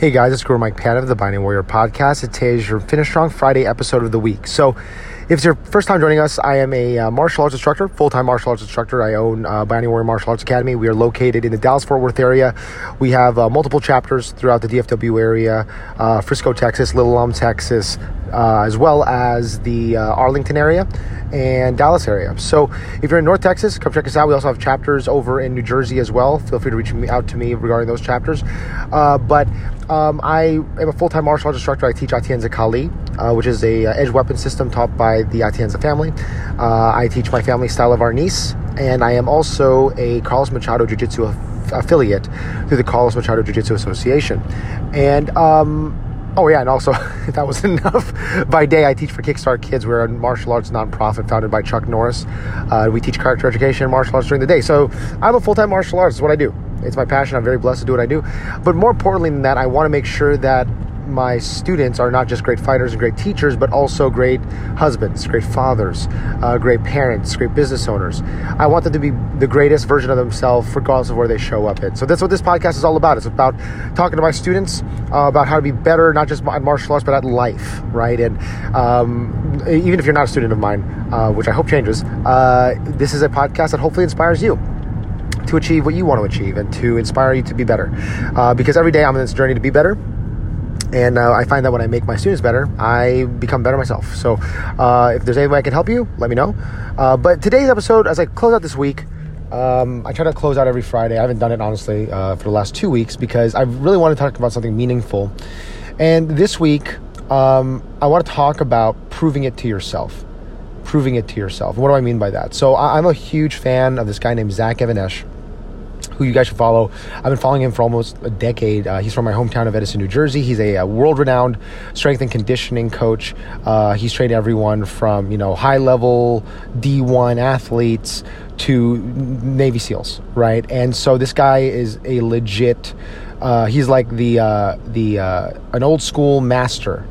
Hey guys, it's Guru Mike Pan of the Binding Warrior podcast. Today is your Finish Strong Friday episode of the week. So, if it's your first time joining us, I am a uh, martial arts instructor, full time martial arts instructor. I own uh, Binding Warrior Martial Arts Academy. We are located in the Dallas Fort Worth area. We have uh, multiple chapters throughout the DFW area uh, Frisco, Texas, Little Elm, Texas, uh, as well as the uh, Arlington area and Dallas area. So if you're in North Texas, come check us out. We also have chapters over in New Jersey as well. Feel free to reach out to me regarding those chapters. Uh, but um, I am a full-time martial arts instructor. I teach Atienza Kali, uh, which is a uh, edge weapon system taught by the Atienza family. Uh, I teach my family style of arnis, and I am also a Carlos Machado Jiu-Jitsu affiliate through the Carlos Machado Jiu-Jitsu Association. And um, Oh yeah, and also that was enough, by day I teach for Kickstart Kids. We're a martial arts nonprofit founded by Chuck Norris. Uh, we teach character education and martial arts during the day. So I'm a full time martial artist. It's what I do. It's my passion. I'm very blessed to do what I do. But more importantly than that, I want to make sure that my students are not just great fighters and great teachers, but also great husbands, great fathers, uh, great parents, great business owners. I want them to be the greatest version of themselves, regardless of where they show up in. So that's what this podcast is all about. It's about talking to my students uh, about how to be better, not just at martial arts, but at life, right? And um, even if you're not a student of mine, uh, which I hope changes, uh, this is a podcast that hopefully inspires you to achieve what you want to achieve and to inspire you to be better. Uh, because every day I'm on this journey to be better and uh, I find that when I make my students better, I become better myself. So, uh, if there's any way I can help you, let me know. Uh, but today's episode, as I close out this week, um, I try to close out every Friday. I haven't done it honestly uh, for the last two weeks because I really want to talk about something meaningful. And this week, um, I want to talk about proving it to yourself. Proving it to yourself. What do I mean by that? So, I- I'm a huge fan of this guy named Zach Even-Esh who you guys should follow. I've been following him for almost a decade. Uh, he's from my hometown of Edison, New Jersey. He's a, a world-renowned strength and conditioning coach. Uh, he's trained everyone from you know high-level D1 athletes to Navy SEALs, right? And so this guy is a legit. Uh, he's like the uh, the uh, an old school master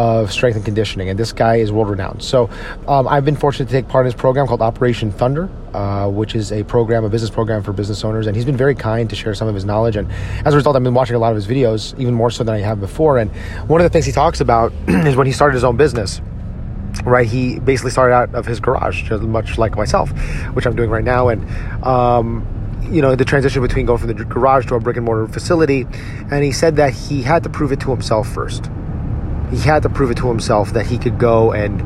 of strength and conditioning, and this guy is world renowned. So, um, I've been fortunate to take part in his program called Operation Thunder, uh, which is a program, a business program for business owners, and he's been very kind to share some of his knowledge. And as a result, I've been watching a lot of his videos, even more so than I have before. And one of the things he talks about is when he started his own business right he basically started out of his garage just much like myself which i'm doing right now and um, you know the transition between going from the garage to a brick and mortar facility and he said that he had to prove it to himself first he had to prove it to himself that he could go and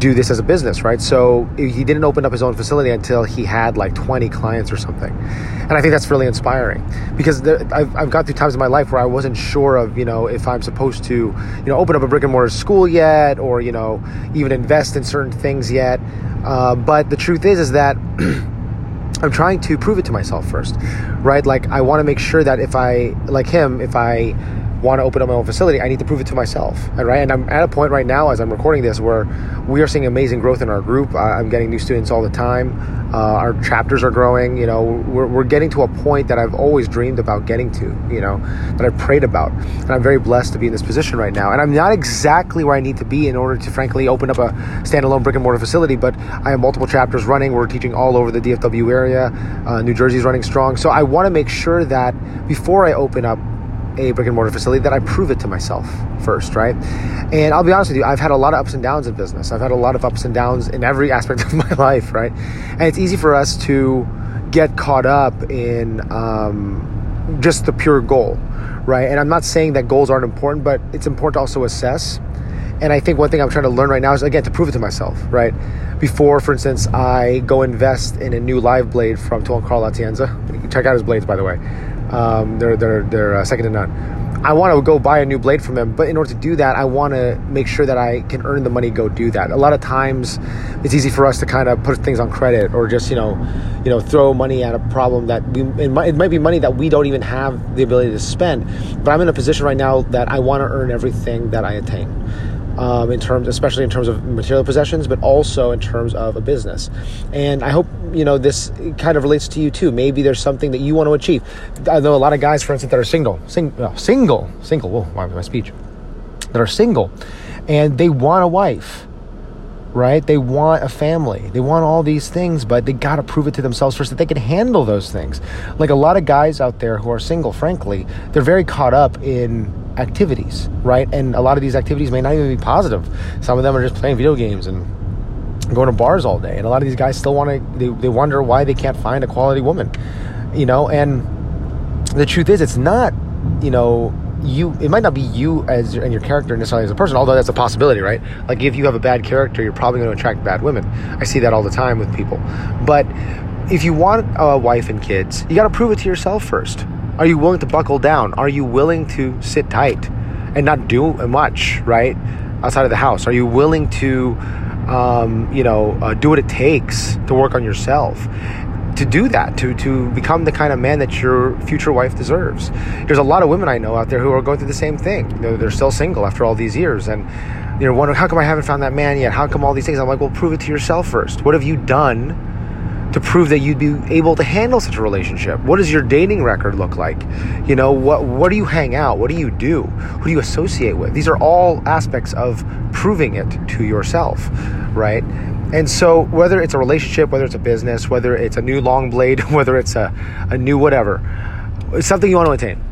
do this as a business, right? So he didn't open up his own facility until he had like 20 clients or something. And I think that's really inspiring because there, I've, I've gone through times in my life where I wasn't sure of, you know, if I'm supposed to, you know, open up a brick and mortar school yet or, you know, even invest in certain things yet. Uh, but the truth is, is that I'm trying to prove it to myself first, right? Like I want to make sure that if I, like him, if I want to open up my own facility, I need to prove it to myself, right? And I'm at a point right now as I'm recording this where we are seeing amazing growth in our group. I'm getting new students all the time. Uh, our chapters are growing. You know, we're, we're getting to a point that I've always dreamed about getting to. You know, that I've prayed about, and I'm very blessed to be in this position right now. And I'm not exactly where I need to be in order to, frankly, open up a standalone brick and mortar facility. But I have multiple chapters running. We're teaching all over the DFW area. Uh, New Jersey's running strong. So I want to make sure that before I open up a brick and mortar facility that I prove it to myself first, right? And I'll be honest with you, I've had a lot of ups and downs in business. I've had a lot of ups and downs in every aspect of my life, right? And it's easy for us to get caught up in um, just the pure goal, right? And I'm not saying that goals aren't important, but it's important to also assess. And I think one thing I'm trying to learn right now is again to prove it to myself, right? Before, for instance, I go invest in a new live blade from Tuhon Carl Atienza. Check out his blades, by the way. Um, they're they're they're uh, second to none. I want to go buy a new blade from him, but in order to do that, I want to make sure that I can earn the money go do that. A lot of times, it's easy for us to kind of put things on credit or just you know, you know, throw money at a problem that we it might, it might be money that we don't even have the ability to spend. But I'm in a position right now that I want to earn everything that I attain um, in terms, especially in terms of material possessions, but also in terms of a business. And I hope you know this kind of relates to you too. Maybe there's something that you want to achieve. I know a lot of guys, for instance, that are single, sing, uh, single, single. Whoa, why was my speech? That are single, and they want a wife right? They want a family. They want all these things, but they got to prove it to themselves first that they can handle those things. Like a lot of guys out there who are single, frankly, they're very caught up in activities, right? And a lot of these activities may not even be positive. Some of them are just playing video games and going to bars all day. And a lot of these guys still want to, they, they wonder why they can't find a quality woman, you know? And the truth is, it's not, you know, you it might not be you as and your character necessarily as a person although that's a possibility right like if you have a bad character you're probably going to attract bad women i see that all the time with people but if you want a wife and kids you got to prove it to yourself first are you willing to buckle down are you willing to sit tight and not do much right outside of the house are you willing to um, you know uh, do what it takes to work on yourself to do that, to to become the kind of man that your future wife deserves. There's a lot of women I know out there who are going through the same thing. You know, they're still single after all these years, and you know, wondering how come I haven't found that man yet? How come all these things? I'm like, well, prove it to yourself first. What have you done? To prove that you'd be able to handle such a relationship, what does your dating record look like? You know, what what do you hang out? What do you do? Who do you associate with? These are all aspects of proving it to yourself, right? And so, whether it's a relationship, whether it's a business, whether it's a new long blade, whether it's a, a new whatever, it's something you want to attain.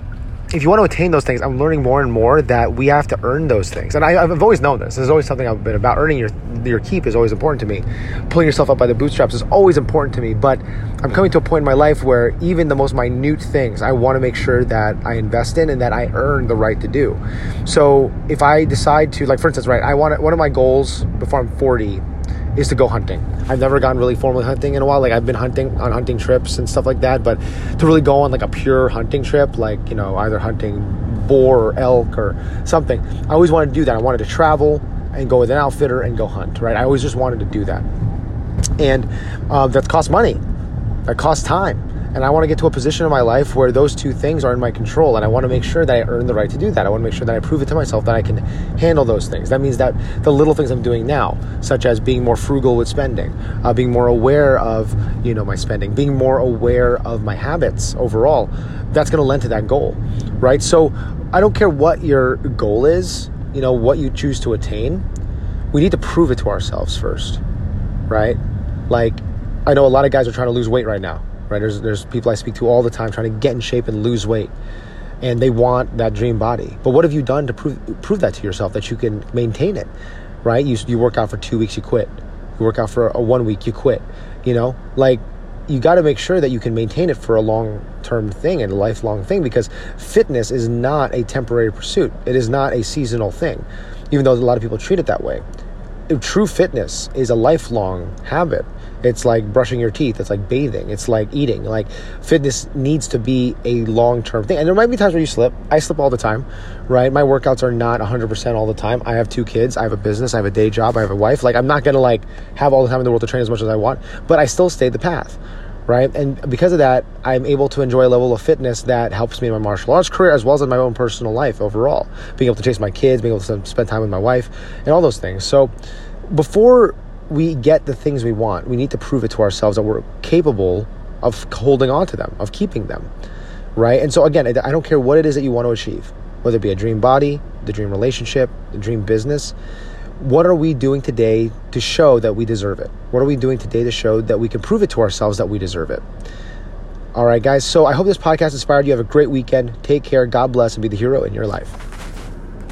If you want to attain those things, I'm learning more and more that we have to earn those things. And I, have always known this. This is always something I've been about. Earning your your keep is always important to me. Pulling yourself up by the bootstraps is always important to me. But I'm coming to a point in my life where even the most minute things, I want to make sure that I invest in and that I earn the right to do. So if I decide to, like for instance, right, I want one of my goals before I'm 40 is to go hunting. I've never gone really formally hunting in a while. Like I've been hunting on hunting trips and stuff like that, but to really go on like a pure hunting trip, like you know either hunting boar or elk or something, I always wanted to do that. I wanted to travel and go with an outfitter and go hunt. Right? I always just wanted to do that, and uh, that costs money. That costs time. And I want to get to a position in my life where those two things are in my control. And I want to make sure that I earn the right to do that. I want to make sure that I prove it to myself that I can handle those things. That means that the little things I'm doing now, such as being more frugal with spending, uh, being more aware of, you know, my spending, being more aware of my habits overall, that's going to lend to that goal, right? So I don't care what your goal is, you know, what you choose to attain. We need to prove it to ourselves first, right? Like, I know a lot of guys are trying to lose weight right now right? There's there's people I speak to all the time trying to get in shape and lose weight, and they want that dream body. But what have you done to prove prove that to yourself that you can maintain it, right? You you work out for two weeks, you quit. You work out for a one week, you quit. You know, like you got to make sure that you can maintain it for a long term thing and a lifelong thing because fitness is not a temporary pursuit. It is not a seasonal thing, even though a lot of people treat it that way. True fitness is a lifelong habit. It's like brushing your teeth. It's like bathing. It's like eating. Like fitness needs to be a long term thing. And there might be times where you slip. I slip all the time, right? My workouts are not 100% all the time. I have two kids. I have a business. I have a day job. I have a wife. Like I'm not going to like have all the time in the world to train as much as I want, but I still stay the path. Right. And because of that, I'm able to enjoy a level of fitness that helps me in my martial arts career as well as in my own personal life overall. Being able to chase my kids, being able to spend time with my wife, and all those things. So before we get the things we want, we need to prove it to ourselves that we're capable of holding on to them, of keeping them, right? And so, again, I don't care what it is that you want to achieve, whether it be a dream body, the dream relationship, the dream business. What are we doing today to show that we deserve it? What are we doing today to show that we can prove it to ourselves that we deserve it? All right, guys. So I hope this podcast inspired you. Have a great weekend. Take care. God bless and be the hero in your life.